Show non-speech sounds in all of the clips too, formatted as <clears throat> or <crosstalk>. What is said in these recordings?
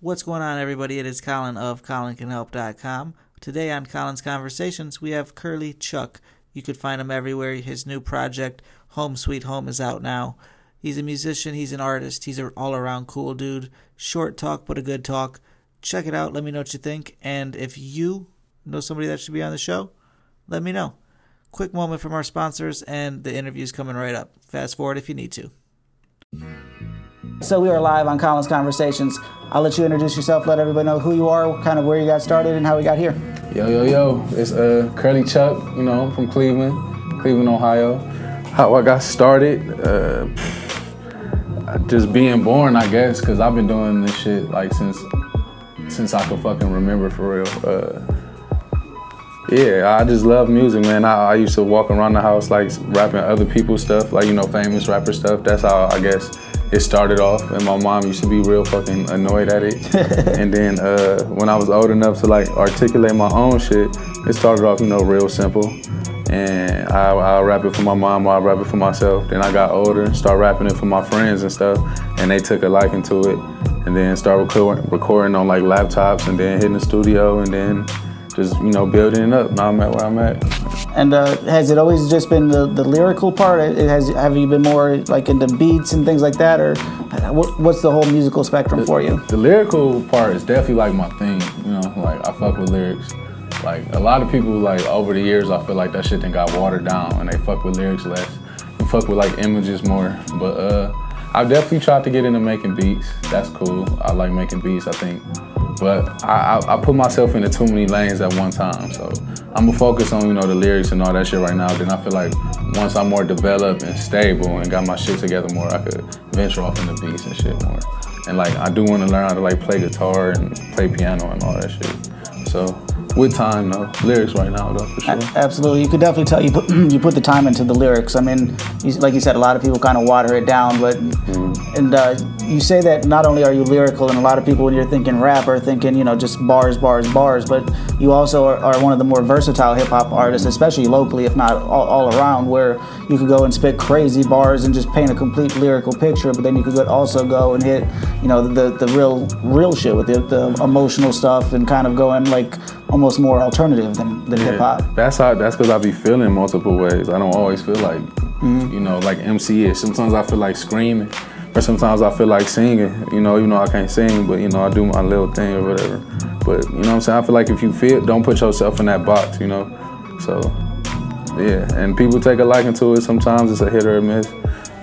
What's going on, everybody? It is Colin of ColinCanHelp.com. Today on Colin's Conversations, we have Curly Chuck. You could find him everywhere. His new project, Home Sweet Home, is out now. He's a musician, he's an artist, he's an all around cool dude. Short talk, but a good talk. Check it out. Let me know what you think. And if you know somebody that should be on the show, let me know. Quick moment from our sponsors, and the interview's coming right up. Fast forward if you need to. So we are live on Colin's Conversations. I'll let you introduce yourself, let everybody know who you are, kind of where you got started, and how we got here. Yo, yo, yo, it's uh, Curly Chuck, you know, from Cleveland, Cleveland, Ohio. How I got started, uh, just being born, I guess, because I've been doing this shit like since since I could fucking remember for real. Uh, yeah, I just love music, man. I, I, used to walk around the house like rapping other people's stuff, like you know, famous rapper stuff. That's how I guess it started off. And my mom used to be real fucking annoyed at it. <laughs> and then uh, when I was old enough to like articulate my own shit, it started off, you know, real simple. And I, I rap it for my mom, I rap it for myself. Then I got older, start rapping it for my friends and stuff, and they took a liking to it. And then start recording, recording on like laptops, and then hitting the studio, and then just you know building it up. Now I'm at where I'm at. And uh, has it always just been the, the lyrical part? It has have you been more like into beats and things like that, or what, what's the whole musical spectrum the, for you? The lyrical part is definitely like my thing. You know, like I fuck with lyrics. Like a lot of people, like over the years, I feel like that shit then got watered down, and they fuck with lyrics less. You fuck with like images more, but uh, I've definitely tried to get into making beats. That's cool. I like making beats. I think but I, I, I, put myself into too many lanes at one time. So I'm gonna focus on you know the lyrics and all that shit right now. Then I feel like once I'm more developed and stable and got my shit together more, I could venture off into beats and shit more. And like I do want to learn how to like play guitar and play piano and all that shit. So with time though. Lyrics right now though, for sure. Absolutely, you could definitely tell you put <clears throat> you put the time into the lyrics. I mean, you, like you said, a lot of people kind of water it down, but mm-hmm. and uh, you say that not only are you lyrical, and a lot of people when you're thinking rap are thinking you know just bars, bars, bars, but you also are, are one of the more versatile hip hop artists, especially locally, if not all, all, around, where you could go and spit crazy bars and just paint a complete lyrical picture, but then you could also go and hit you know the the real real shit with the, the emotional stuff and kind of going like almost more alternative than, than yeah, hip hop. That's how. That's because I be feeling multiple ways. I don't always feel like, mm-hmm. you know, like MC is. Sometimes I feel like screaming, or sometimes I feel like singing. You know, even though I can't sing, but you know, I do my little thing or whatever. But you know what I'm saying? I feel like if you feel, don't put yourself in that box. You know, so yeah. And people take a liking to it. Sometimes it's a hit or a miss,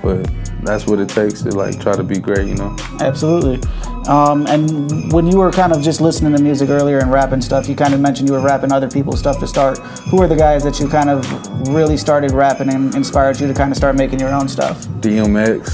but that's what it takes to like try to be great. You know. Absolutely. Um, and when you were kind of just listening to music earlier and rapping stuff, you kind of mentioned you were rapping other people's stuff to start. Who are the guys that you kind of really started rapping and inspired you to kind of start making your own stuff? DMX.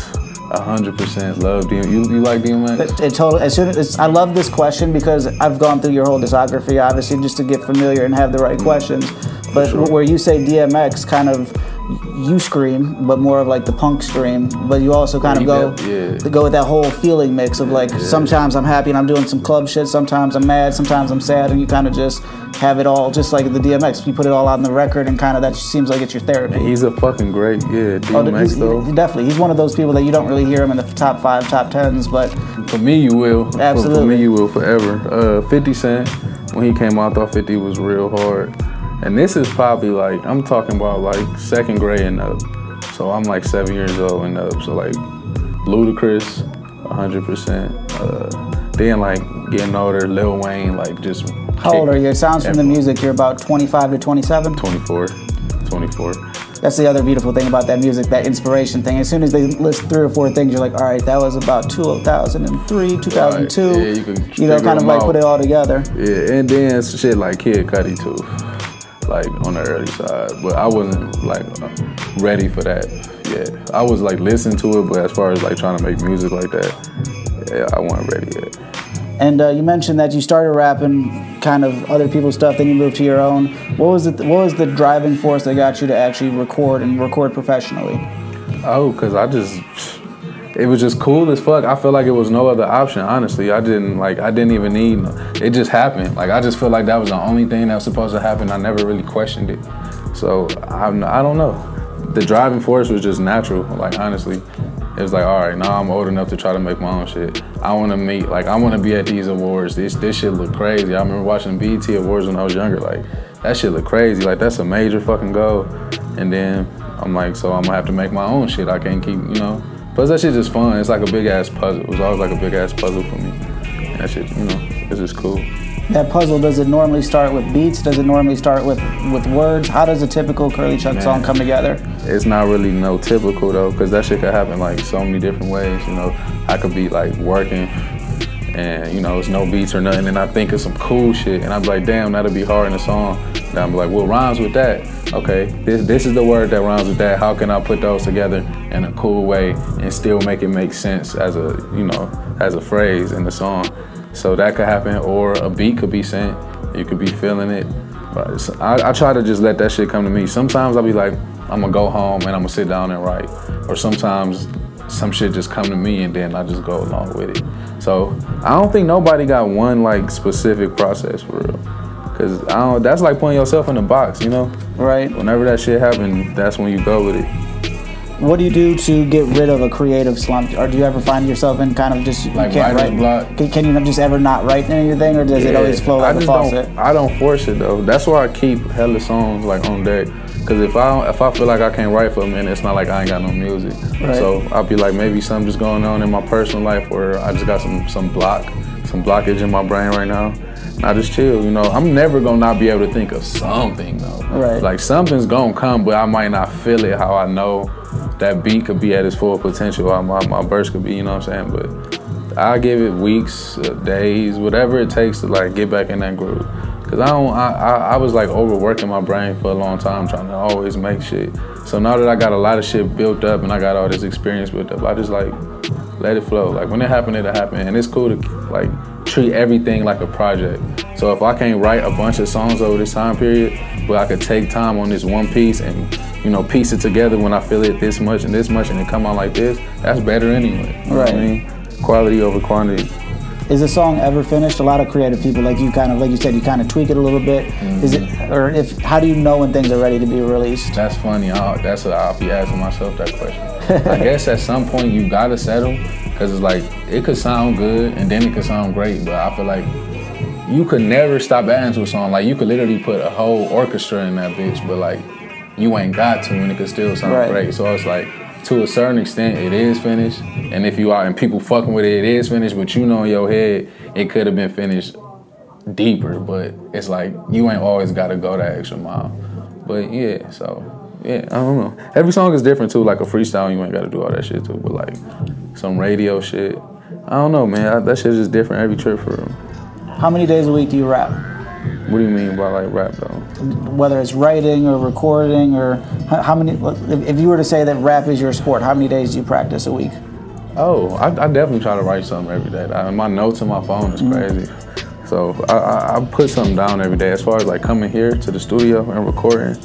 hundred percent love DMX. You, you like DMX? It, it totally. As soon as I love this question because I've gone through your whole discography, obviously, just to get familiar and have the right questions. But sure. where you say DMX, kind of you scream, but more of like the punk scream. But you also kind of go yeah. to go with that whole feeling mix of like yeah. sometimes I'm happy and I'm doing some club shit, sometimes I'm mad, sometimes I'm sad, and you kind of just have it all, just like the DMX. You put it all out on the record, and kind of that seems like it's your therapy. He's a fucking great, yeah, DMX oh, though. He, definitely, he's one of those people that you don't really hear him in the top five, top tens, but for me you will. Absolutely, for, for me you will forever. Uh, 50 Cent, when he came out, I thought 50 was real hard. And this is probably like, I'm talking about like second grade and up. So I'm like seven years old and up. So like Ludacris, 100%. Uh, then like getting older, Lil Wayne, like just. How old are you? It sounds from the music you're about 25 to 27? 24, 24. That's the other beautiful thing about that music, that inspiration thing. As soon as they list three or four things, you're like, all right, that was about 2003, 2002. Right. Yeah, you, can you know, kind of like out. put it all together. Yeah, and then shit like Kid Cudi too like on the early side, but I wasn't like ready for that yet. I was like listening to it, but as far as like trying to make music like that, yeah, I wasn't ready yet. And uh, you mentioned that you started rapping kind of other people's stuff, then you moved to your own. What was the what was the driving force that got you to actually record and record professionally? Oh, cause I just it was just cool as fuck. I feel like it was no other option, honestly. I didn't like I didn't even need it just happened. Like I just feel like that was the only thing that was supposed to happen. I never really questioned it. So I'm, I don't know. The driving force was just natural, like honestly. it was like, all right, now I'm old enough to try to make my own shit. I want to meet, like, I want to be at these awards. This this shit look crazy. I remember watching BET awards when I was younger. Like, that shit look crazy. Like, that's a major fucking goal. And then I'm like, so I'm gonna have to make my own shit. I can't keep, you know. Plus, that shit just fun. It's like a big ass puzzle. It was always like a big ass puzzle for me. And that shit, you know, it's just cool. That puzzle, does it normally start with beats? Does it normally start with, with words? How does a typical Curly Chuck Man. song come together? It's not really no typical though, because that shit could happen like so many different ways. You know, I could be like working and you know, it's no beats or nothing, and I think of some cool shit, and I'm like, damn, that'll be hard in a song. Then I'm like, what rhymes with that? Okay, this this is the word that rhymes with that. How can I put those together in a cool way and still make it make sense as a you know as a phrase in the song? So that could happen, or a beat could be sent. You could be feeling it. But I, I try to just let that shit come to me. Sometimes I'll be like, I'm gonna go home and I'm gonna sit down and write. Or sometimes some shit just come to me and then I just go along with it. So I don't think nobody got one like specific process for real. Cause I don't, that's like putting yourself in a box, you know? Right. Whenever that shit happens, that's when you go with it. What do you do to get rid of a creative slump? Or do you ever find yourself in kind of just you Like can't write? block? Can, can you just ever not write anything, or does it always flow I like a faucet? Don't, I don't force it though. That's why I keep hella songs like on deck. Cause if I don't, if I feel like I can't write for a minute, it's not like I ain't got no music. Right. So I'll be like maybe something just going on in my personal life where I just got some some block, some blockage in my brain right now. I just chill, you know. I'm never gonna not be able to think of something though. Right. Like something's gonna come, but I might not feel it how I know that beat could be at its full potential. How my, my verse could be, you know what I'm saying? But I give it weeks, uh, days, whatever it takes to like get back in that groove. Cause I don't, I, I, I was like overworking my brain for a long time trying to always make shit. So now that I got a lot of shit built up and I got all this experience built up, I just like let it flow. Like when it happened, it'll happen. And it's cool to like treat everything like a project. So if I can't write a bunch of songs over this time period, but I could take time on this one piece and you know piece it together when I feel it this much and this much and it come out like this, that's better anyway. You know what I mean? Quality over quantity. Is the song ever finished? A lot of creative people, like you, kind of, like you said, you kind of tweak it a little bit. Mm-hmm. Is it, or if, how do you know when things are ready to be released? That's funny. I, that's what I'll be asking myself that question. I <laughs> guess at some point you gotta settle, cause it's like it could sound good and then it could sound great, but I feel like you could never stop adding to a song. Like you could literally put a whole orchestra in that bitch, but like you ain't got to, and it could still sound Right. great. So it's like to a certain extent, it is finished, and if you are and people fucking with it, it is finished. But you know in your head, it could have been finished deeper, but it's like you ain't always got to go that extra mile. But yeah, so yeah, I don't know. Every song is different too. Like a freestyle, you ain't got to do all that shit too. But like some radio shit, I don't know, man. I, that shit's just different every trip for real. How many days a week do you rap? What do you mean by like rap though? Whether it's writing or recording, or how, many? If you were to say that rap is your sport, how many days do you practice a week? Oh, I, I definitely try to write something every day. I, my notes on my phone is mm-hmm. crazy. So I, I, I put something down every day. As far as like coming here to the studio and recording,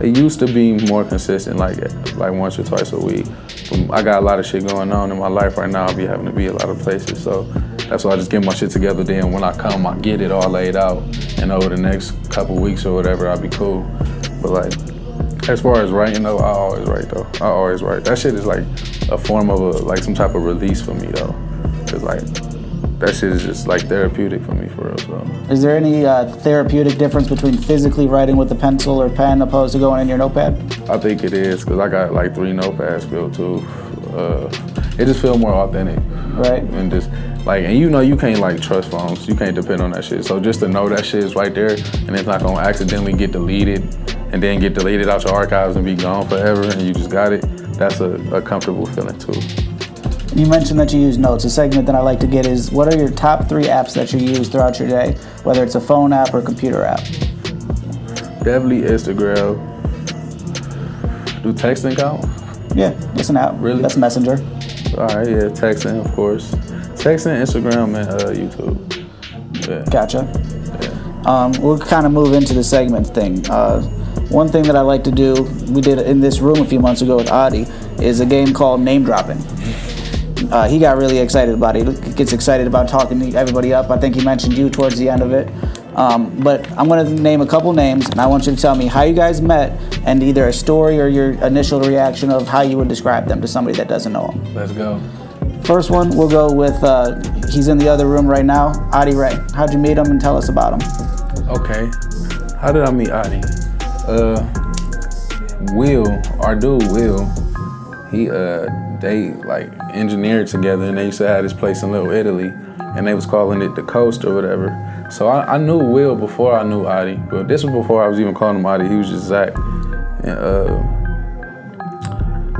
it used to be more consistent, like like once or twice a week. But I got a lot of shit going on in my life right now. I'll be having to be a lot of places. So that's why I just get my shit together. Then when I come, I get it all laid out. And over the next couple weeks or whatever, I'll be cool. But like as far as writing though, I always write though. I always write. That shit is like a form of a like some type of release for me though. Cause like that shit is just like therapeutic for me for real. So Is there any uh, therapeutic difference between physically writing with a pencil or pen opposed to going in your notepad? I think it is because I got like three notepads filled too. Uh, it just feel more authentic. Right. And just like, and you know, you can't like trust phones. You can't depend on that shit. So just to know that shit is right there and it's not gonna accidentally get deleted and then get deleted out your archives and be gone forever and you just got it. That's a, a comfortable feeling too. You mentioned that you use notes. A segment that I like to get is what are your top three apps that you use throughout your day, whether it's a phone app or computer app? Definitely Instagram. Do texting count? Yeah, it's an app. Really? That's Messenger. All right, yeah, texting, of course. Texting, Instagram, and uh, YouTube. Yeah. Gotcha. Um, we'll kind of move into the segment thing. Uh, one thing that I like to do, we did in this room a few months ago with Adi, is a game called Name Dropping. Uh, he got really excited about it. He gets excited about talking to everybody up. I think he mentioned you towards the end of it. Um, but I'm going to name a couple names, and I want you to tell me how you guys met and either a story or your initial reaction of how you would describe them to somebody that doesn't know them. Let's go. First one, we'll go with uh, he's in the other room right now, Adi Ray. How'd you meet him and tell us about him? Okay. How did I meet Adi? Uh, Will, our dude Will, he uh they like engineered together and they used to have this place in Little Italy and they was calling it the coast or whatever. So I, I knew Will before I knew Adi, but this was before I was even calling him Adi. He was just Zach. And uh,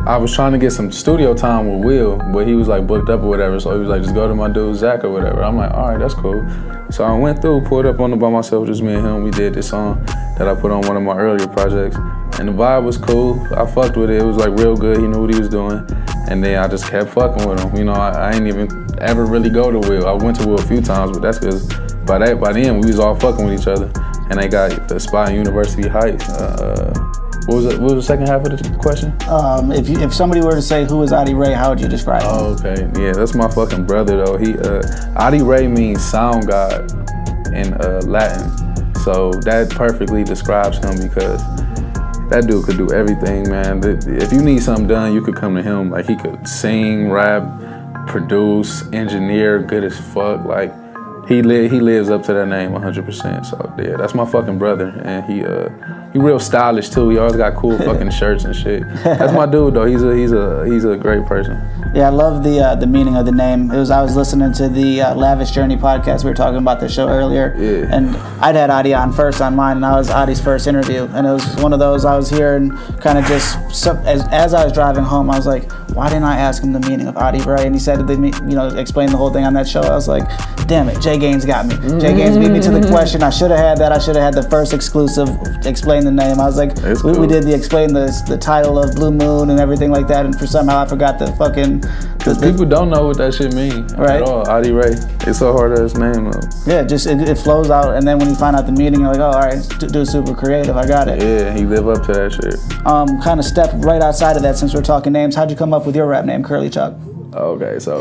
I was trying to get some studio time with Will, but he was like booked up or whatever. So he was like, just go to my dude Zach or whatever. I'm like, all right, that's cool. So I went through, pulled up on the by myself, just me and him. We did this song that I put on one of my earlier projects, and the vibe was cool. I fucked with it. It was like real good. He knew what he was doing, and then I just kept fucking with him. You know, I, I ain't even ever really go to Will. I went to Will a few times, but that's because by that by then we was all fucking with each other, and they got the spot in University Heights. Uh, what was it? What was the second half of the question? Um, if you, if somebody were to say who is Adi Ray, how would you describe him? Oh, okay. Yeah, that's my fucking brother though. He uh Adi Ray means sound god in uh, Latin. So that perfectly describes him because that dude could do everything, man. If you need something done, you could come to him. Like he could sing, rap, produce, engineer, good as fuck. Like he li- he lives up to that name 100%. So yeah, that's my fucking brother, and he uh he real stylish too. He always got cool <laughs> fucking shirts and shit. That's my dude though. He's a he's a he's a great person. Yeah, I love the uh, the meaning of the name. It was I was listening to the uh, Lavish Journey podcast. We were talking about the show earlier, Yeah. and I'd had Adi on first on mine, and I was Adi's first interview, and it was one of those I was here and kind of just as as I was driving home, I was like, why didn't I ask him the meaning of Adi Ray? And he said they you know explain the whole thing on that show. I was like, damn it, Jay Gaines got me. Jay Gaines beat me to the question. I should have had that. I should have had the first exclusive explain the name. I was like, It's we, we did the explain the the title of Blue Moon and everything like that, and for somehow I forgot the fucking. The, the- People don't know what that shit mean Right. at all. Adi Ray. It's so hard as name though. yeah, just it, it flows out, and then when you find out the meaning, you're like, oh, all right, do, super creative. I got it. Yeah, he live up to that shit. Um, kind of step right outside of that since we're talking names. How'd you come up with your rap name, Curly Chuck? Okay, so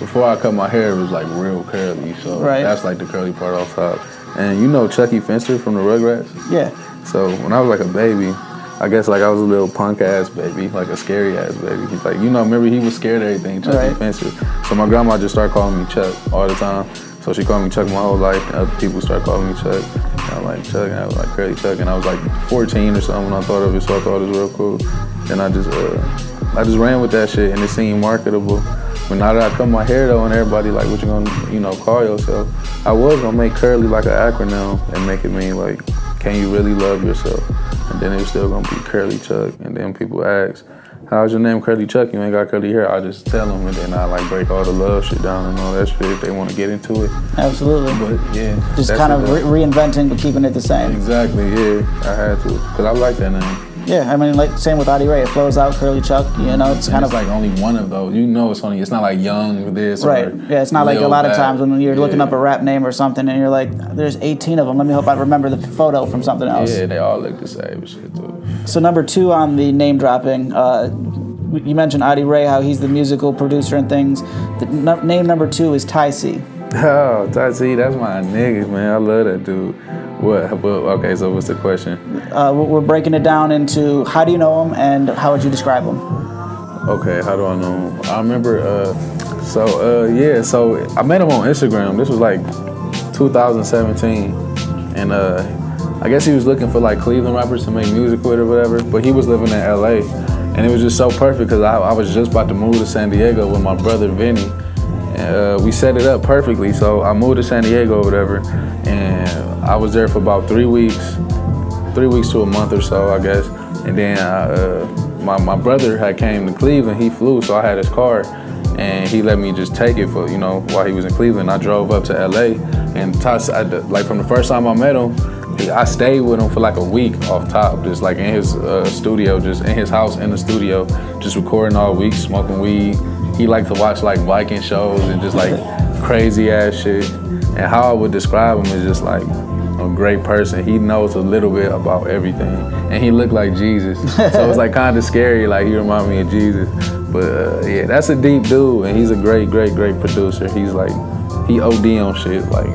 before I cut my hair, it was like real curly. So Right. that's like the curly part off top. And you know Chucky Finster from the Rugrats? Yeah. So when I was like a baby, I guess like I was a little punk ass baby, like a scary ass baby. He's like, you know, remember he was scared of everything, Chucky Right. Finster. So my grandma just started calling me Chuck all the time. So she called me Chuck my whole life, and other people started calling me Chuck. And I'm like Chuck, and I was like Curly Chuck, and I was like 14 or something when I thought of it, so I thought it was real cool. Then I just, uh, I just ran with that shit, and it seemed marketable. But now that I cut my hair though, and everybody like, what you gonna, you know, call yourself? I was gonna make Curly like an acronym and make it mean like, can you really love yourself? And then it was still gonna be Curly Chuck. And then people ask, how's your name Curly Chuck? You ain't got curly hair. I just tell them, and then I like break all the love shit down and all that shit if they want to get into it. Absolutely. But yeah, Just kind of re- reinventing but keeping it the same. exactly. Yeah, I had to because I like that name. Yeah, I mean, like same with Adi Ray. It flows out, Curly Chuck. You know, it's And kind it's of like only one of those. You know, it's only. It's not like young this Right. Yeah, it's not like a lot of times when you're looking up a rap name or something and you're like, there's 18 of them. Let me hope I remember the photo from something else. Yeah, they all look the same shit too. So number two on the name dropping, uh, you mentioned Adi Ray, how he's the musical producer and things. The n- name number two is Ty C. <laughs> Oh, Tati, that's my nigga, man. I love that dude. What? Okay, so what's the question? Uh, we're breaking it down into how do you know him and how would you describe him? Okay, how do I know him? I remember, uh, so, uh, yeah, so I met him on Instagram. This was like 2017. And uh, I guess he was looking for like Cleveland rappers to make music with or whatever, but he was living in LA. And it was just so perfect because I, I was just about to move to San Diego with my brother Vinny. And uh, we set it up perfectly. So I moved to San Diego or whatever. And I was there for about three weeks three weeks to a month or so, I guess. And then uh, my, my brother had came to Cleveland. He flew, so I had his car, and he let me just take it for you know while he was in Cleveland. I drove up to LA, and Toss, I, like from the first time I met him, I stayed with him for like a week off top, just like in his uh, studio, just in his house in the studio, just recording all week, smoking weed. He liked to watch like Viking shows and just like crazy ass shit. And how I would describe him is just like a great person. He knows a little bit about everything, and he looked like Jesus. so it's like <laughs> kind of scary. Like he reminded me of Jesus. But uh, yeah, that's a deep dude, and he's a great, great, great producer. He's like he OD on shit. Like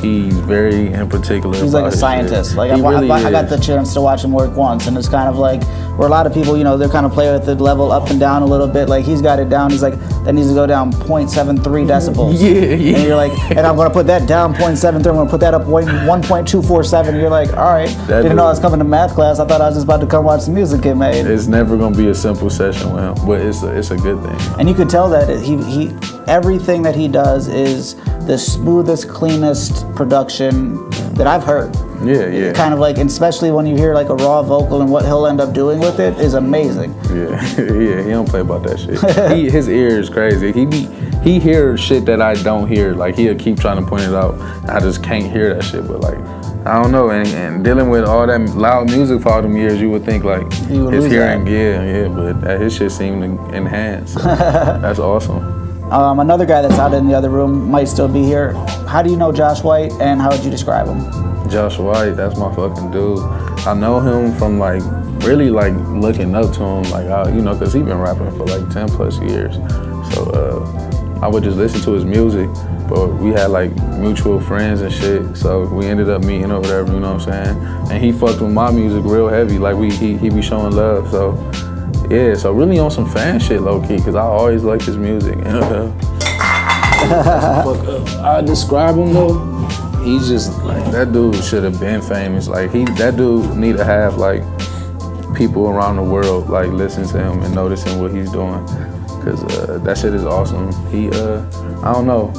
he's very in particular. He's like a scientist. shit. Like I, really I, I got the chance to watch him work once, and it's kind of like where a lot of people, you know, they're kind of play with the level up and down a little bit. Like he's got it down. He's like that needs to go down 0.73 decibels. Yeah, <laughs> yeah. And you're like, and I'm gonna put that down 0.73. I'm gonna put that up 1.247. You're like, all right. That Didn't know I was coming to math class. I thought I was just about to come watch the music get made. It's never gonna be a simple session with him, but it's a, it's a good thing. and you could tell that he he everything that he does is the smoothest, cleanest production that I've heard. Yeah, yeah, Kind of like, and especially when you hear like a raw vocal and what he'll end up doing with it is amazing. yeah, <laughs> yeah. He don't play about that shit. <laughs> he, his ear is crazy. He be he hears shit that I don't hear. Like he'll keep trying to point it out. I just can't hear that shit. But like. I don't know, and, and dealing with all that loud music for all them years, you would think like his hearing, yeah, yeah, but uh, his shit seemed to enhance. So <laughs> that's awesome. Um, another guy that's out in the other room might still be here. How do you know Josh White, and how would you describe him? Josh White, that's my fucking dude. I know him from like really like looking up to him, like I, you know, cause he been rapping for like ten plus years. So uh, I would just listen to his music, but we had like mutual friends and shit. So we ended up meeting or whatever, you know what I'm saying? And he fucked with my music real heavy, like we he, he be showing love. So yeah, so really on some fan shit, low key, cause I always liked his music. <laughs> I describe him though. He's just like that dude should have been famous. Like he, that dude need to have like people around the world like listen to him and noticing what he's doing, cause uh, that shit is awesome. He, uh, I don't know,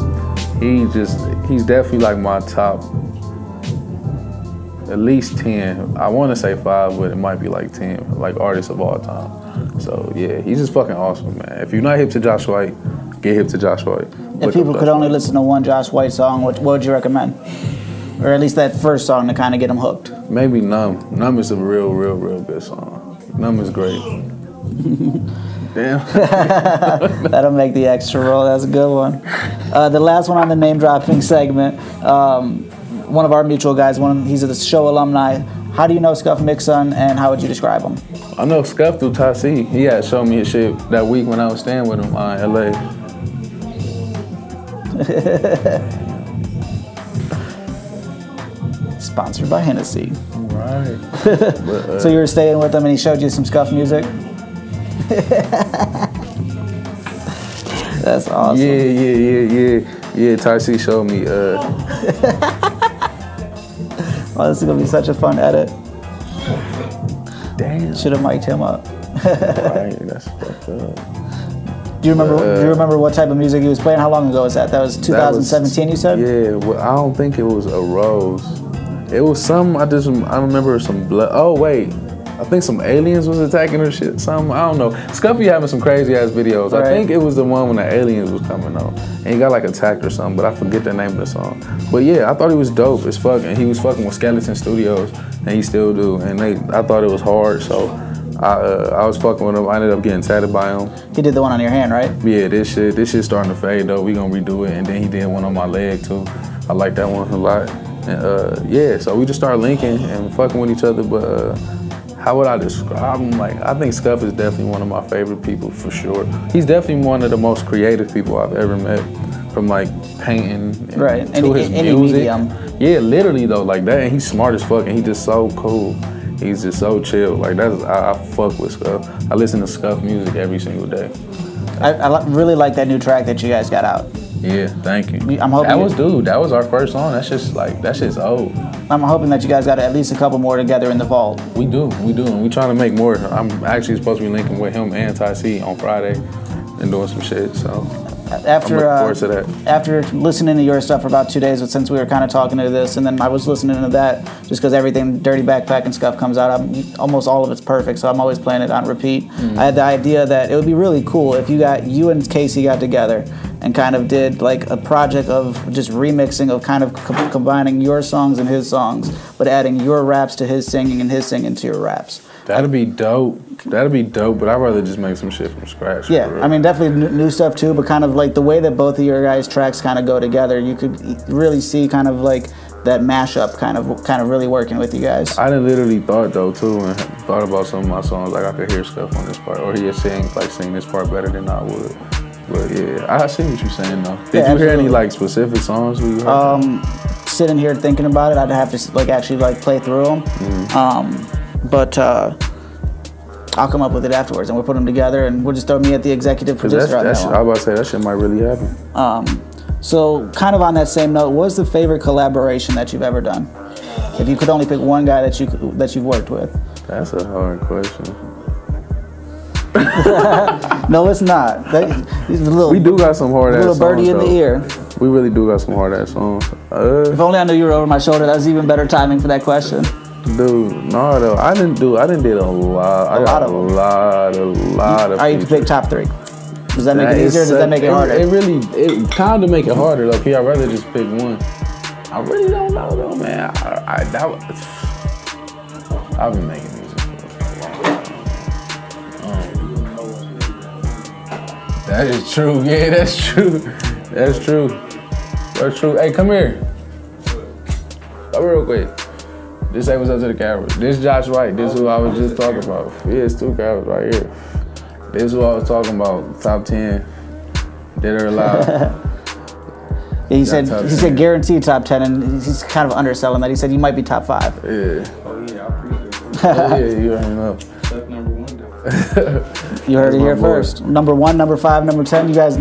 he just he's definitely like my top. At least ten. I want to say five, but it might be like ten, like artists of all time. So yeah, he's just fucking awesome, man. If you're not hip to Josh White, get hip to Josh White. If people could only listen to one Josh White song, what, what would you recommend? Or at least that first song to kind of get them hooked. Maybe Numb. Numb is a real, real, real good song. Numb is great. <laughs> Damn. <laughs> That'll make the extra roll. That's a good one. Uh, the last one on the name dropping segment. Um, one of our mutual guys. One he's a show alumni. How do you know Scuff Mixon, and how would you describe him? I know Scuff through Tasi. He had shown me his shit that week when I was staying with him uh, in LA. <laughs> Sponsored by Hennessy. Right. <laughs> but, uh, So you were staying with him, and he showed you some Scuff music. <laughs> That's awesome. yeah, yeah, yeah, yeah. Yeah, Tasi showed me. Uh, Oh, this is gonna be such a fun edit. damn. Should have mic'd him up. Right, that's fucked up. Do you remember? do you Uh, remember what type of music he was playing? How long ago was that? That was That was- 2017. you said. Yeah, well, I don't think it was a rose. It was some. I just I remember some blood. Oh wait, I think some aliens was attacking her shit. Some I don't know. Scuffy having some crazy ass videos. Right. I think it was the one when the aliens was coming on, and he got like attacked or something. But I forget the name of the song. But yeah, I thought he was dope as fuck, and he was fucking with Skeleton Studios, and he still do. And they, I thought it was hard, so I uh, I was fucking with him. I ended up getting tatted by him. He did the one on your hand, right? Yeah, this shit, this shit starting to fade though. We gonna redo it, and then he did one on my leg too. I like that one a lot. And uh, yeah, so we just started linking and fucking with each other. But uh, how would I describe him? Like, I think Scuff is definitely one of my favorite people for sure. He's definitely one of the most creative people I've ever met. From like painting and Right, to any- his any music. medium. Yeah, literally though, like that. And he's smart as fuck, and he's just so cool. He's just so chill. Like that's I, I fuck with Scuff. I listen to Scuff music every single day. I, I really like that new track that you guys got out. Yeah, thank you. I'm hoping that was dude. That was our first song. That's just like that's just old. I'm hoping that you guys got at least a couple more together in the vault. We do, we do, and we trying to make more. I'm actually supposed to be linking with him and Ty C on Friday and doing some shit. So I'm After uh, to that. after listening to your stuff for about two days, but since we were kind of talking to this, and then I was listening to that just because everything Dirty Backpack and stuff comes out. I'm, almost all of it's perfect, so I'm always playing it on repeat. Mm-hmm. I had the idea that it would be really cool if you got you and Casey got together and kind of did like a project of just remixing of kind of co- combining your songs and his songs, but adding your raps to his singing and his singing to your raps. That'd be dope. That'd be dope. But I'd rather just make some shit from scratch. Yeah. I mean, definitely n- new stuff too, but kind of like the way that both of your guys' tracks kind of go together, you could really see kind of like that mashup kind of kind of really working with you guys. I literally thought though too, and thought about some of my songs. Like I could hear stuff on this part, or hear sing like sing this part better than I would. But yeah, I see what you're saying though. Did Yeah, you hear any like specific songs? Um, sitting here thinking about it, I'd have to like actually like play through them. Mm-hmm. Um, but uh, I'll come up with it afterwards, and we'll put them together, and we'll just throw me at the executive that's, producer that's, that I one. was about to say that shit might really happen. Um, so, kind of on that same note, what's the favorite collaboration that you've ever done? If you could only pick one guy that you that you've worked with. That's a hard question. <laughs> <laughs> No, it's not. That, he's a little, We do got some hard ass little birdie in the ear. We really do got some hard ass songs. Uh, If only I knew you were over my shoulder. That was even better timing for that question. dude, no though. I didn't do. I didn't did a lot. I A got lot of a lot, a lot of. Are you to pick top three? Does that make it easier? Or does that make it harder? It, really, it kind of make it harder. Though. I'd rather just pick one. I really don't know though, man. I, I that was, I've been making that is true. <laughs> Yeah, that's true. That's true. That's true. Hey, come here. Come real quick. Just say what's up to the camera. This Josh White. This who I was just talking about. Yeah, it's two cameras right here. This is who I was talking about. Top ten. Dead or alive. <laughs> Yeah, he said he 10. said guaranteed top ten, and he's kind of underselling that. He said you might be top five. yeah. Oh yeah, I appreciate it. Oh, <laughs> yeah, you already know. That's number one though. You heard it here first. Number one, number five, number ten. You guys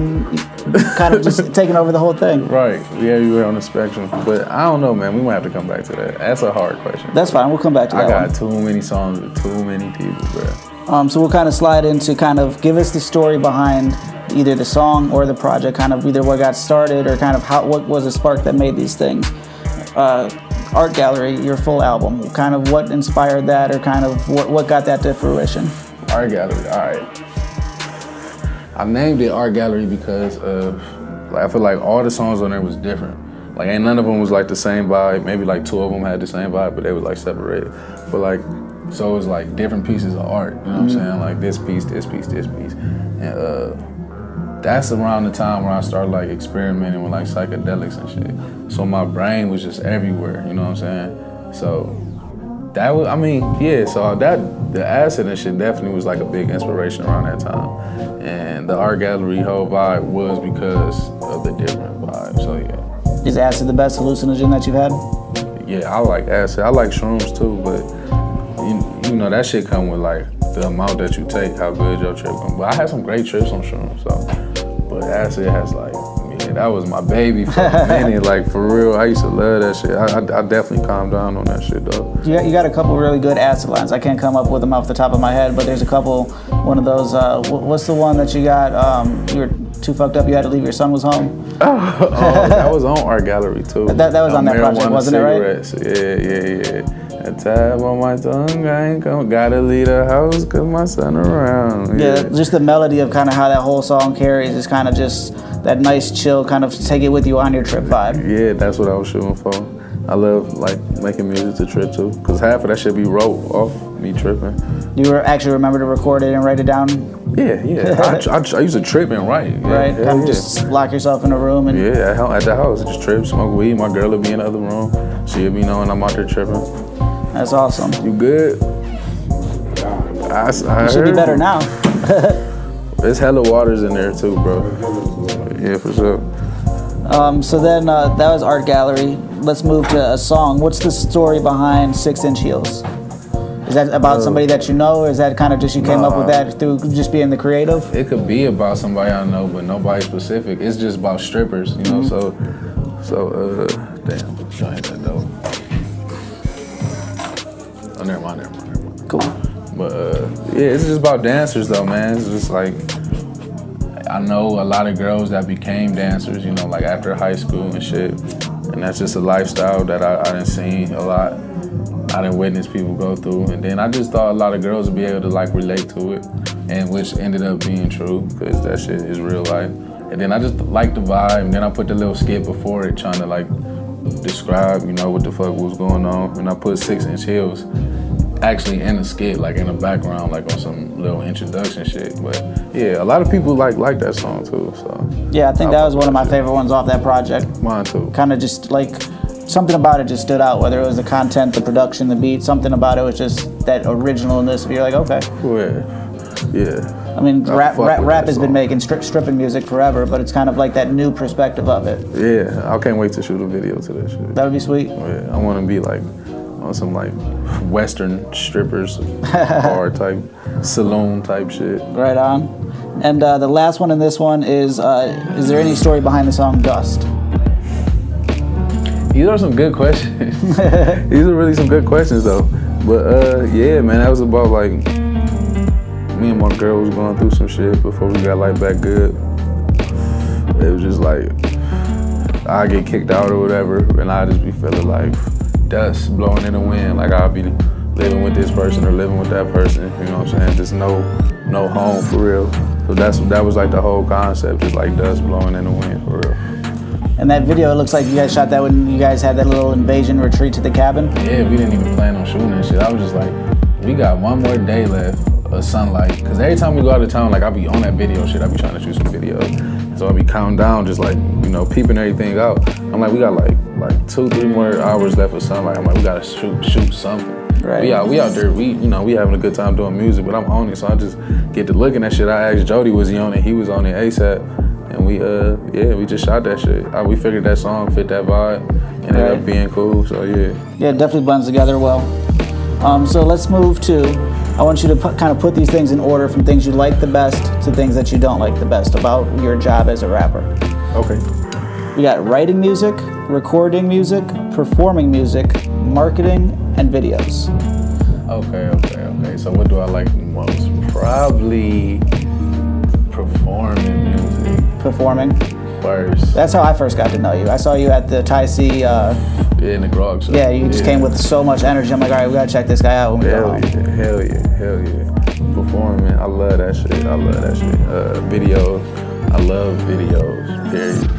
kind of just <laughs> taking over the whole thing. Right. Yeah, you were on the spectrum. But I don't know, man. We might have to come back to that. That's a hard question. That's fine. We'll come back to I that got too many songs with too many people, bro. Um, so we'll kind of slide into kind of give us the story behind either the song or the project, kind of either what got started or kind of how what was the spark that made these things. Uh, Art Gallery, your full album, kind of what inspired that, or kind of what, what got that to fruition. Art gallery. All right. I named it art gallery because of like I feel like all the songs on there was different. Like ain't none of them was like the same vibe. Maybe like two of them had the same vibe, but they was like separated. But like so it was like different pieces of art. You know what I'm saying? Like this piece, this piece, this piece, and uh, that's around the time where I started like experimenting with like psychedelics and shit. So my brain was just everywhere. You know what I'm saying? So that was, I mean, yeah. So that the acid and shit definitely was like a big inspiration around that time, and the art gallery whole vibe was because of the different vibe. So yeah, Is acid the best hallucinogen that you've had? yeah, I like acid. I like shrooms too, but you, you know that shit come with like the amount that you take, how good your trip. But I had some great trips on shrooms, so but acid has like. Yeah, that was my baby for a <laughs> minute. Like for real, I used to love that shit. I, I, I definitely calmed down on that shit though. You got, you got a couple really good acid lines. I can't come up with them off the top of my head, but there's a couple. One of those. Uh, wh- what's the one that you got? Um, you were too fucked up. You had to leave. Your son was home. <laughs> oh, that was on Art Gallery too. That- that was on that project, wasn't it, right? Yeah, yeah, yeah. A tab on my tongue, I ain't come. Gotta leave the house cause my son around. Yeah, just the melody of kind of how that whole song carries is kind of just that nice chill, kind of take it with you on your trip vibe. Yeah, that's what I was shooting for. I love like making music to trip to, cause half of that should be wrote off me tripping. You actually remember to record it and write it down, Yeah, yeah. <laughs> I, I, I used to trip and write. Yeah, right? hell kind of yeah. just lock yourself in a room and Yeah, at, the house, just trip, smoke weed. My girl would be in the other room. She'd be knowing I'm out there tripping. that's awesome. You good? I, I You should be better now. <laughs> There's hella waters in there too, bro. Yeah, for sure. Um, so then uh, that was art gallery. Let's move to a song. What's the story behind Six Inch Heels? Is that about somebody that you know, or is that kind of just you came up with that through just being the creative? It could be about somebody I know, but nobody specific. It's just about strippers, you know. So, so uh, damn, hit that door. Oh, never mind, never mind, never mind. Cool. But uh, yeah, it's just about dancers though, man. It's just like I know a lot of girls that became dancers, you know, like after high school and shit. And that's just a lifestyle that I, I didn't see a lot. I didn't witness people go through. And then I just thought a lot of girls would be able to like relate to it. And which ended up being true, because that shit is real life. And then I just like the vibe, and then I put the little skit before it trying to like describe, you know, what the fuck was going on. And I put six inch heels actually in the skit, like in the background, like on some little introduction shit. But yeah, a lot of people like like that song too. So Yeah, I think that was one of my favorite ones off that project. mine too. Kind of just like something about it just stood out. Whether it was the content, the production, the beat, something about it was just that originalness. You're like, okay. Yeah, yeah. I mean, I rap, rap, rap has been making stri- stripping music forever, but it's kind of like that new perspective of it. Yeah, I can't wait to shoot a video to that shit. That would be sweet. Yeah, I want to be like on some like Western strippers, bar <laughs> type, saloon type shit. Right on. And uh, the last one in this one is: uh, Is there any story behind the song "Dust"? These are some good questions. <laughs> These are really some good questions though. But uh, yeah, man, that was about like me and my girl was going through some shit before we got like back good. It was just like I get kicked out or whatever, and I just be feeling like dust blowing in the wind. Like I'll be living with this person or living with that person. You know what I'm saying? Just no, no home for real. So that's that was like the whole concept, just like dust blowing in the wind for real. And that video, it looks like you guys shot that when you guys had that little invasion retreat to the cabin. Yeah, we didn't even plan on shooting that shit. I was just like, we got one more day left of sunlight. Cause every time we go out of town, like I'll be on that video shit. I'll be trying to shoot some videos. So I be counting down, just like you know, peeping everything out. I'm like, we got like like two, three more hours left of sunlight. I'm like, we gotta shoot shoot something. Right. We out we out there. We you know we having a good time doing music, but I'm on it. So I just get to looking at shit. I asked Jody was he on it. He was on it ASAP. And we uh yeah we just shot that shit. Uh, we figured that song fit that vibe. Ended Right. up being cool. So yeah. Yeah, it definitely blends together well. Um, so let's move to. I want you to put, kind of put these things in order from things you like the best to things that you don't like the best about your job as a rapper. Okay. We got writing music, recording music, performing music, marketing, and videos. Okay, okay, okay. So what do I like the most? Probably performing music Performing. That's how I first got to know you. I saw you at the Ty C. Uh, Yeah, in the Grog Shop. yeah, you just came with so much energy. I'm like, all right, we gotta check this guy out when we go Hell home. yeah, hell yeah, hell yeah. Performing, I love that shit. I love that shit. Uh, videos, I love videos. Period.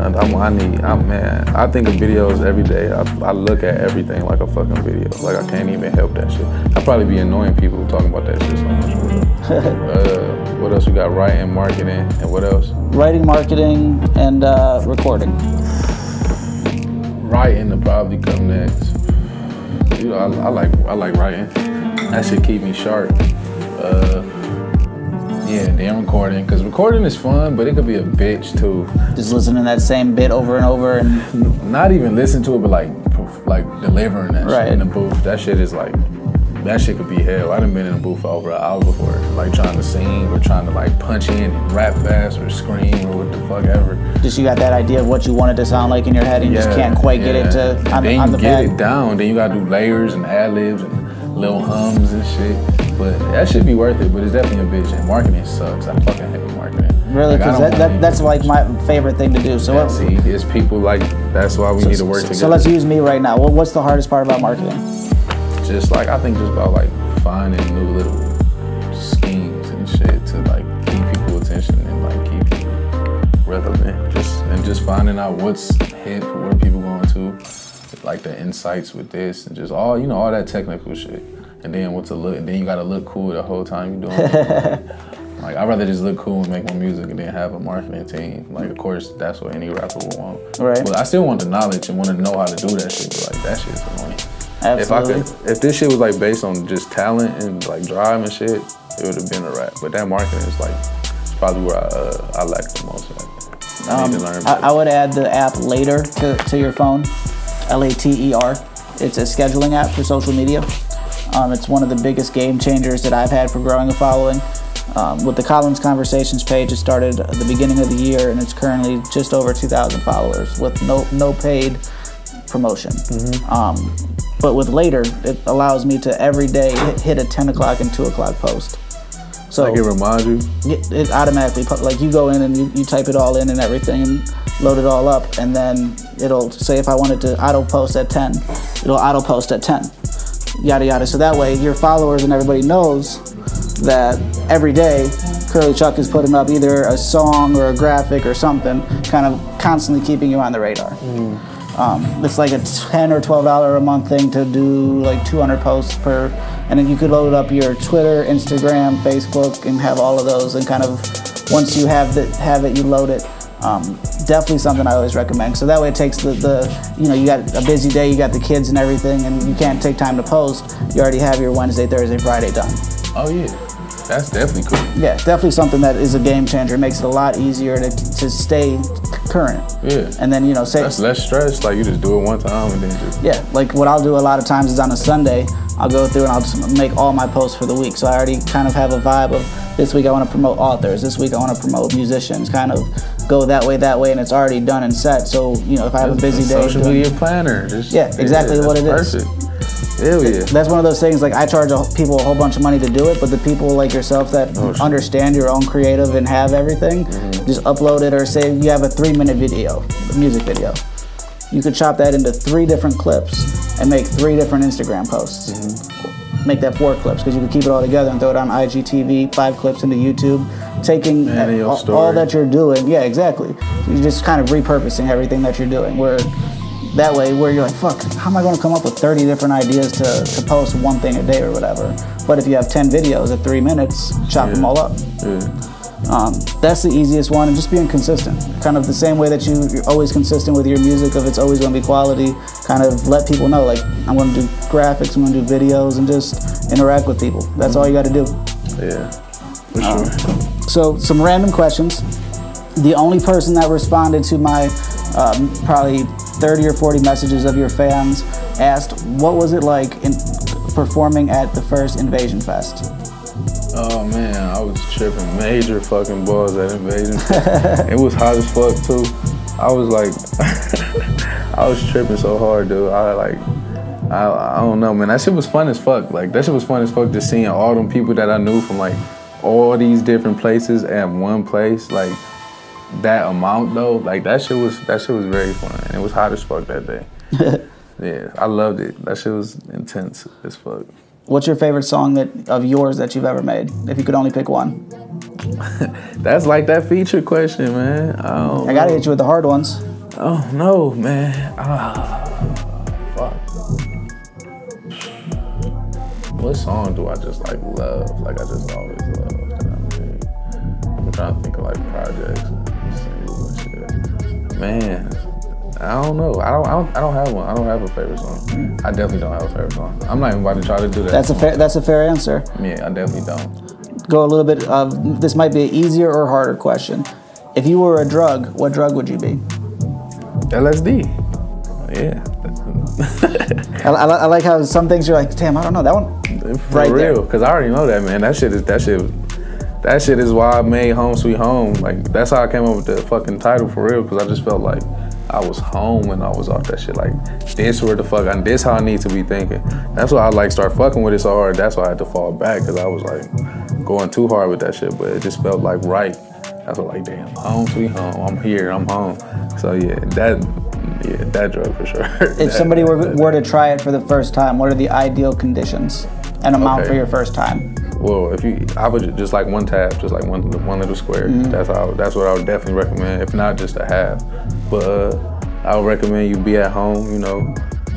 And I'm, I need, I'm man. I think of videos every day. I, I look at everything like a fucking video. Like I can't even help that shit. I probably be annoying people talking about that shit so much. Uh, what else we got? Writing, marketing, and what else? Writing, marketing, and uh, recording. Writing to probably come next. You know, I, I like I like writing. That should keep me sharp. Uh, yeah, damn recording, cause recording is fun, but it could be a bitch too. Just listening to that same bit over and over and Not even listen to it, but like like delivering that Right. shit in the booth. That shit is like that shit could be hell. I done been in a booth for over an hour before, like trying to sing or trying to like punch in and rap fast or scream or what the fuck ever. just you got that idea of what you wanted to sound like in your head and you just can't quite get it to on, then on you the get it down. Then you gotta do layers and ad libs and little hums and shit. But that should be worth it. But it's definitely a bitch. And marketing sucks. I fucking hate marketing. Really, because don't that, that, that's like my favorite thing to do. So, Yeah, see, it's people like that's why we need to work so, together. so let's use me right now. What's the hardest part about marketing? Just like I think just about like finding new little schemes and shit to like keep people attention and like keep you relevant. Just and just finding out what's hip, where people going to, like the insights with this and just all you know all that technical shit. And then what to look, and then you gotta look cool the whole time you're doing it. <laughs> Like I'd rather just look cool and make my music and then have a marketing team. Like of course that's what any rapper would want. Right. But I still want the knowledge and want to know how to do that shit. But like that shit's annoying. If I could, if this shit was like based on just talent and like drive and shit, it would have been a rap. But that marketing is like, it's probably where I, uh, I lack the most. I need to learn. Um, I. I would add the app Later to, to your phone, L A T E R. It's a scheduling app for social media. Um, it's one of the biggest game changers that I've had for growing a following. Um, with the Colin's Conversations page, it started at the beginning of the year, and it's currently just over 2,000 followers with no no paid promotion. Um, but with Later, it allows me to every day hit, a 10 o'clock and 2 o'clock post. So like it reminds you. it, it automatically like you go in and you, you type it all in and everything and load it all up and then it'll say if I wanted to auto post at 10 it'll auto post at 10 yada yada so that way your followers and everybody knows that every day Curly Chuck is putting up either a song or a graphic or something kind of constantly keeping you on the radar mm. Um, it's like a 10 or 12 dollar a month thing to do like 200 posts per and then you could load up your twitter instagram facebook and have all of those and kind of once you have the, have it you load it. Um, definitely something i always recommend. So that way it takes the, the you know you got a busy day you got the kids and everything and you can't take time to post. You already have your wednesday thursday friday done. Oh yeah. That's definitely cool. Yeah, definitely something that is a game changer. It makes it a lot easier to, to stay current. Yeah. And then, you know, say, That's less stress. Like you just do it one time and then just yeah, like what I'll do a lot of times is on a Sunday, I'll go through and I'll just make all my posts for the week. So I already kind of have a vibe of this week I want to promote authors, this week I want to promote musicians, kind of go that way, that way, and it's already done and set. So, you know, if I have a busy day, social doing- media planner. Just, Yeah, exactly what it is. Perfect. Hell yeah. that's one of those things like I charge a, people a whole bunch of money to do it, but the people like yourself that Oh, understand your own creative and have everything, Mm-hmm. just upload it or say you have a three minute video, a music video. You could chop that into three different clips and make three different Instagram posts. Mm-hmm. Make that four clips because you could keep it all together and throw it on IGTV, five clips into YouTube, taking And in your all, all that you're doing. Yeah, exactly. You're just kind of repurposing everything that you're doing. Where that way, where you're like, fuck, how am I going to come up with 30 different ideas to, to post one thing a day or whatever? But if you have 10 videos at three minutes, chop them all up. Yeah. Um, that's the easiest one, and just being consistent. Kind of the same way that you, you're always consistent with your music, if it's always going to be quality, kind of let people know, like, I'm going to do graphics, I'm going to do videos, and just interact with people. That's all you got to do. Yeah. For sure. So, some random questions. The only person that responded to my um, probably 30 or 40 messages of your fans asked, What was it like in performing at the first Invasion Fest? Oh man, I was tripping major fucking balls at Invasion. <laughs> it was hot as fuck too. I was like, <laughs> I was tripping so hard, dude. I like, I, I don't know, man. That shit was fun as fuck. Like that shit was fun as fuck. Just seeing all them people that I knew from like all these different places at one place, like that amount though. Like that shit was that shit was very fun. And it was hot as fuck that day. <laughs> yeah, I loved it. That shit was intense as fuck. What's your favorite song that of yours that you've ever made? If you could only pick one, <laughs> That's like that feature question, man. I don't I gotta know. hit you with the hard ones. Oh no, man. Ah, fuck. What song do I just like love? Like I just always love I made. I'm trying to think of like projects Man, I don't know. I don't, I don't. I don't have one. I don't have a favorite song. I definitely don't have a favorite song. I'm not even about to try to do that. That's a fair. That's a fair answer. Yeah, I definitely don't. Go a little bit of this. Might be an easier or harder question. If you were a drug, what drug would you be? LSD. Yeah. I, I, I like how some things you're like, damn, I don't know that one. For Right there. real, because I already know that, man. That shit is that shit. That shit is why I made Home Sweet Home. Like that's how I came up with the fucking title for real. Because I just felt like I was home when I was off that shit. Like this where the fuck, and this how I need to be thinking. That's why I like start fucking with it so hard. That's why I had to fall back because I was like going too hard with that shit. But it just felt like right. That's what like damn, home sweet home. I'm here. I'm home. So yeah, that yeah that drug for sure. <laughs> If somebody were, were to try it for the first time, what are the ideal conditions and amount Okay. for your first time? Well, if you, I would just like one tab, just like one one little square. That's how. That's what I would definitely recommend. If not, just a half. But uh, I would recommend you be at home. You know,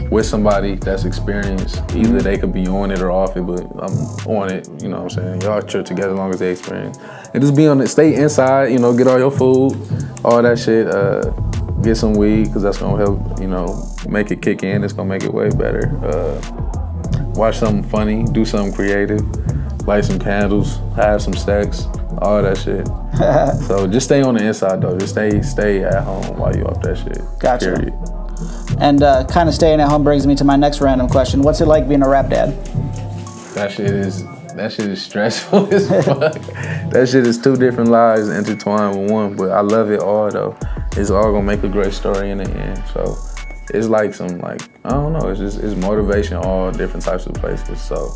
with somebody that's experienced. Either they could be on it or off it, but I'm on it. You know what I'm saying? Y'all chill together as long as they experience. And just be on it. Stay inside. You know, get all your food, all that shit. Uh, get some weed because that's gonna help. You know, make it kick in. It's gonna make it way better. Uh, watch something funny, do something creative, light some candles, have some sex, all that shit. <laughs> so just stay on the inside though. Just stay stay at home while you off that shit. Gotcha. Period. And uh, kind of staying at home brings me to my next random question. What's it like being a rap dad? That shit is that shit is stressful <laughs> as fuck. that shit is two different lives intertwined with one, but I love it all though. It's all gonna make a great story in the end. So it's like some like I don't know. It's just it's motivation all different types of places. So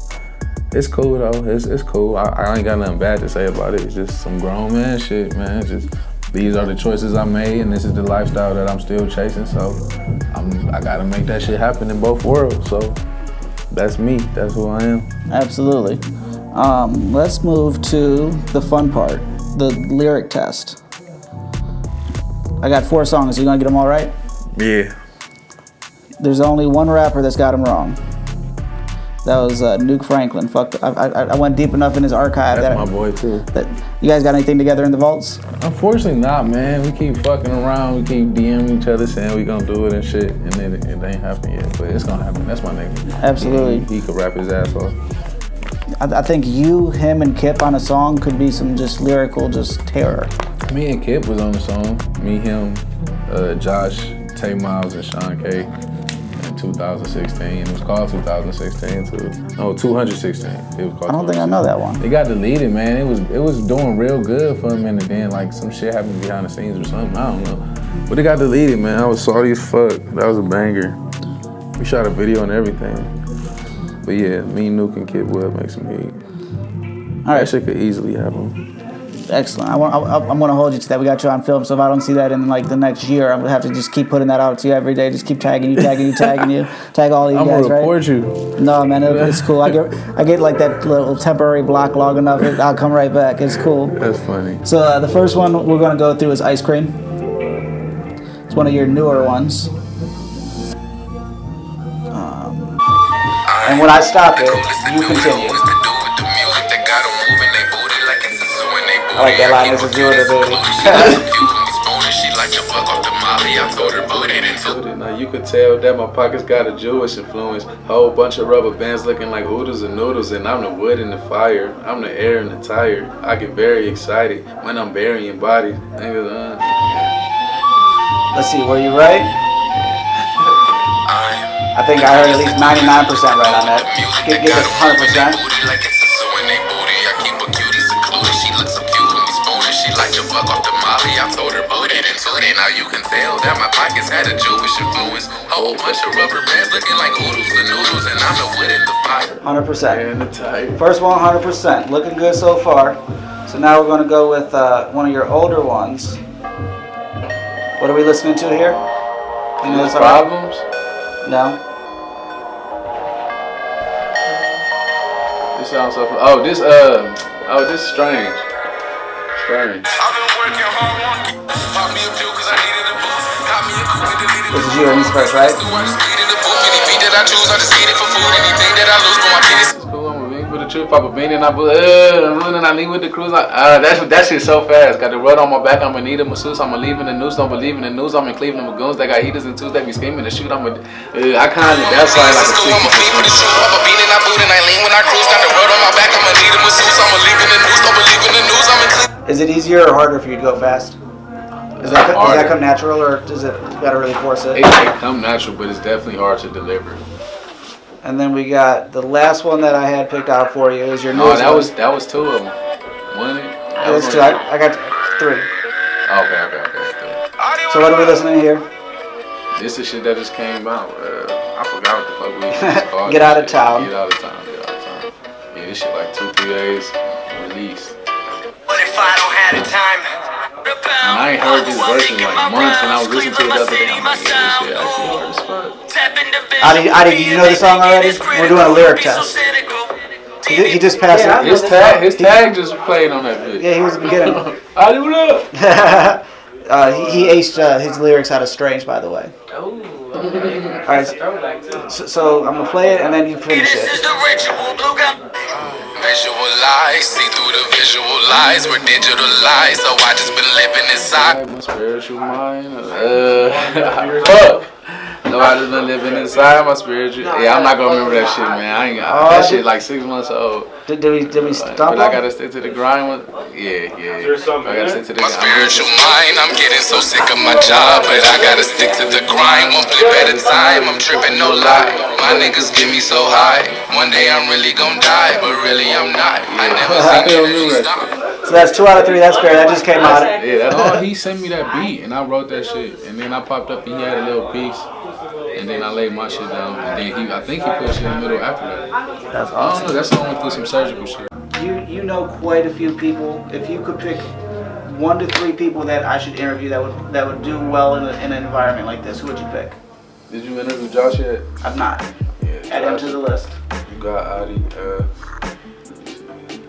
it's cool though. It's it's cool. I, I ain't got nothing bad to say about it. It's just some grown man shit, man. It's just these are the choices I made, and this is the lifestyle that I'm still chasing. So I'm I gotta make that shit happen in both worlds. So that's me. That's who I am. Absolutely. Um, let's move to the fun part, the lyric test. I got four songs. You gonna get them all right? Yeah. There's only one rapper that's got them wrong. That was uh, Nuke Franklin. Fuck. I, I, I went deep enough in his archive That's that, my boy too. that you guys got anything together in the vaults? Unfortunately not, man. We keep fucking around. We keep DMing each other saying we gonna do it and shit, and then it, it ain't happened yet. But it's gonna happen. That's my nigga. Absolutely. He, he could rap his ass off. I, I think you, him, and Kip on a song could be some just lyrical, just terror. Me and Kip was on the song. Me, him, uh, Josh, Tay Miles, and Sean K. In 2016. It was called 2016 too. No, 216. It was called. I don't think I know that one. It got deleted, man. It was it was doing real good for a minute. Then like some shit happened behind the scenes or something. I don't know. But it got deleted, man. I was salty as fuck. That was a banger. We shot a video and everything. But yeah, me, Nuke, and Kip would make some heat. All That shit could easily happen. Excellent. I want, I, I'm going to hold you to that. We got you on film, so if I don't see that in like the next year, I'm gonna have to just keep putting that out to you every day. Just keep tagging you, tagging you, tagging you, <laughs> tag all you I'm guys, gonna right? report you. No, man, it, it's cool. I get <laughs> I get like that little temporary block long enough. It, I'll come right back. It's cool. That's funny. So uh, the first one we're gonna go through is ice cream. It's one of your newer ones. Um, and when I stop it, you continue. Like that line. This is your baby. Now you could tell that my pockets got a Jewish influence. Whole bunch of rubber bands looking like oodles and noodles, and I'm the wood in the fire. I'm the air in the tire. I get very excited when I'm burying bodies. Niggas, uh, Let's see, were you right? <laughs> I think I heard at least 99% right on that. Get, get this 100%. Now you can tell that my pockets had a Jewish influence. Whole bunch of rubber bands looking like oodles and noodles, and I'm the wood in the fire. 100%. air in the tire. First one, 100%. Looking good so far. So now we're going to go with uh, one of your older ones. What are we listening to here? You know this already? Problems? No? This sounds so. Oh, this uh. Oh, this is strange. I've been working hard on Pop me a pill cause I needed a boost. Got me a coupe and deleted This is you and he's first, right? I needed a book. Any beat that I choose, I just eat it for food. Anything that I lose, but my penis. It's cool. I'm a bean for the trip. Pop a bean and I bu- uh, I'm running. I leave with the cruise. I, uh, that's that shit so fast. Got the rut on my back. I'm gonna need a masseuse. I'm gonna leave in the news. Don't believe in the news. I'm in Cleveland goons. They got heaters and twos. They be scheming to shoot. I'm a. Uh, I kind of. That's like like a I'm a fiend for the truth. Pop bean and I boot and I lean when I cruise. Got the road on my back. I'ma need a masseuse. I'ma leave in the news. Don't believe in the news. I'm in Cleveland. Is it easier or harder for you to go fast? Does that, does that come natural or does it you gotta really force it? It, it come natural, but it's definitely hard to deliver. And then we got the last one that I had picked out for you is your Oh, newest that one. was that was two of them. One. That was two. I, I got three. Okay, okay, okay. So what are we listening to here? This is shit that just came out. Uh, I forgot what the fuck we <laughs> it's called. Get out of shit. town. Get out of town. Get out of town. Yeah, this shit like two, three days release. But if I don't have the time. And I ain't heard this verse in like months, and I was listening to it the other day. I'm like, yeah, this shit actually hard as fuck. Adi, Adi, do you know the song already? We're doing a lyric test. He, he just passed it. His tag, his tag just played on that bitch. Yeah, he was the beginning. I do that. uh, he, he aced uh, his lyrics out of Strange, by the way. All right, so, so I'm gonna play it and then you finish This is it. the ritual, blue. Visualize, see through the visual lies, we're digital lies, so I just been living inside. My spiritual mind. Uh, <laughs> fuck. No, I just been living inside my spiritual. Yeah, I'm not gonna remember that oh, shit, man. I ain't got oh, that shit like six months old. Did, did we did we But, stop but I gotta stick to the grind. With, yeah, yeah. I gotta stick to the My spiritual mind, I'm getting so sick of my job, but I gotta stick to the grind. One flip at a time, I'm tripping, no lie. My niggas get me so high. One day I'm really gonna die, but really I'm not. I never <laughs> I seen don't energy remember stop. So that's two out of three. That's fair. That just came out. Yeah, that's all. He sent me that beat, and I wrote that shit, and then I popped up, and he had a little piece, and then I laid my shit down, and then he, I think he put shit in the middle after that. That's I don't awesome. know. That's the only through some surgical shit. You you know quite a few people. If you could pick one to three people that I should interview that would that would do well in, a, in an environment like this, who would you pick? Did you interview Josh yet? I'm not. Yeah. Add him to the list. You got Adi. Uh,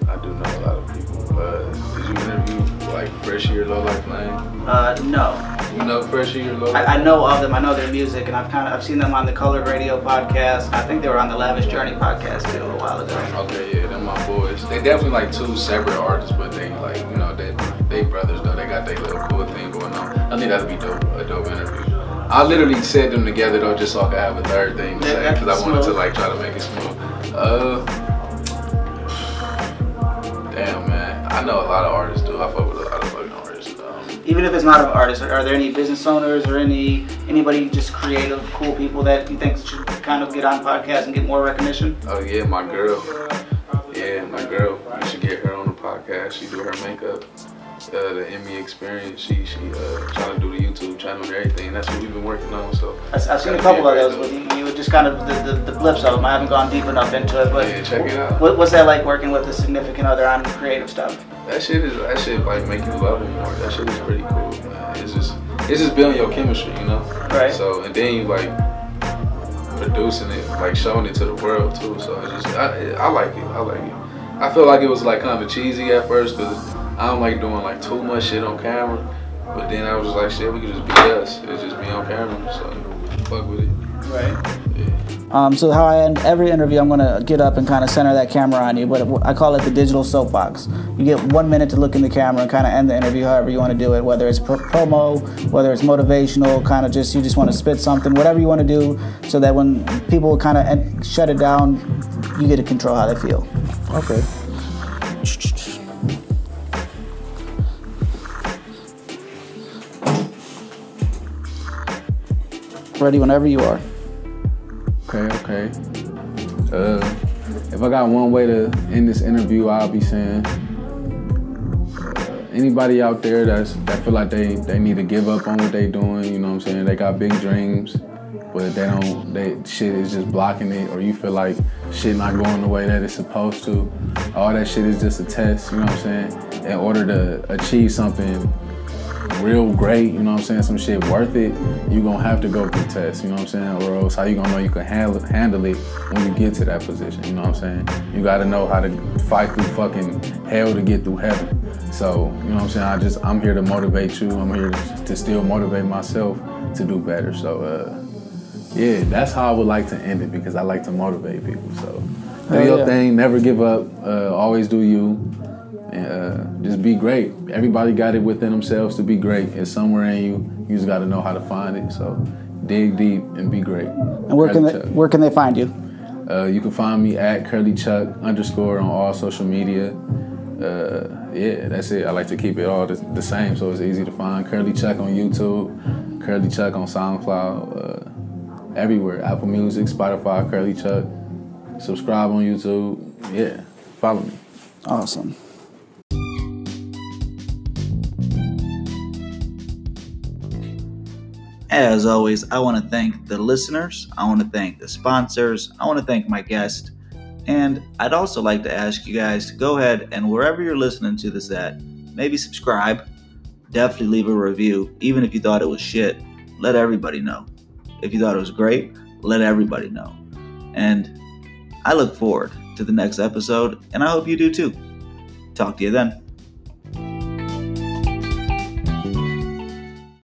I do know a lot of people. Uh, did you interview like Fresh Year Low Life Lane? Uh, no. You know Fresh Year Low I, I know of them. I know their music, and I've kind of I've seen them on the Colored Radio podcast. I think they were on the Lavish Journey podcast too a while ago. Okay, yeah, them my boys. They definitely like two separate artists, but they like you know they they brothers though. They got their little cool thing going on. I think that'd be dope, a dope interview. I literally said them together though, just so I could have a third thing to say, because I wanted to like try to make it smooth. Uh, Damn, man. I know a lot of artists do. I fuck Even if it's not of artists, are there any business owners or any anybody just creative, cool people that you think should kind of get on podcasts and get more recognition? oh yeah, my girl. Yeah, my girl. You should get her on the podcast. She do her makeup. Uh, the Emmy experience. She she uh, trying to do the YouTube channel and everything. That's what we've been working on. So I've, I've seen a couple of those with you. You were just kind of the, the, the blips of them. I haven't gone deep enough into it, but Yeah, check it out. What, what's that like working with a significant other on creative stuff? That shit is that shit like make you love them more. That shit is pretty cool, man. It's just it's just building your chemistry, you know. Right. So and then you like producing it, like showing it to the world too. So it's just I, I like it. I like it. I feel like it was like kind of cheesy at first because I don't like doing like too much shit on camera. But then I was just like, shit, we could just be us. It's just me on camera. So fuck with it. Right. Yeah. Um, so how I end every interview, I'm gonna get up and kind of center that camera on you. But I call it the digital soapbox. You get one minute to look in the camera and kind of end the interview however you want to do it. Whether it's pro- promo, whether it's motivational, kind of just you just want to spit something, whatever you want to do, so that when people kind of shut it down, you get to control how they feel. Okay. Ready whenever you are. Okay, okay. Uh, if I got one way to end this interview, I'll be saying uh, anybody out there that's that feel like they they need to give up on what they doing, you know what I'm saying? They got big dreams, but they don't. They shit is just blocking it, or you feel like shit not going the way that it's supposed to. All that shit is just a test, you know what I'm saying? In order to achieve something real great, you know what I'm saying, some shit worth it, you're gonna have to go through tests, you know what I'm saying? Or else how you gonna know you can handle handle it when you get to that position, you know what I'm saying? You gotta know how to fight through fucking hell to get through heaven. So, you know what I'm saying? I just I'm here to motivate you. I'm here to, to still motivate myself to do better. So uh yeah, that's how I would like to end it because I like to motivate people. So do your yeah. thing, never give up, uh, always do you and uh, just be great. Everybody got it within themselves to be great. It's somewhere in you. You just got to know how to find it. So dig deep and be great. And where can they, Chuck. where can they find you? Uh, you can find me at Curly Chuck underscore on all social media. Uh, yeah, that's it. I like to keep it all the, the same, so it's easy to find. Curly Chuck on YouTube, Curly Chuck on SoundCloud, uh, everywhere. Apple Music, Spotify, Curly Chuck. Subscribe on YouTube. Yeah, follow me. Awesome. As always, I want to thank the listeners, I want to thank the sponsors, I want to thank my guest, and I'd also like to ask you guys to go ahead and wherever you're listening to this at, maybe subscribe, definitely leave a review, even if you thought it was shit. Let everybody know. If you thought it was great, let everybody know. And I look forward to the next episode, and I hope you do too. Talk to you then.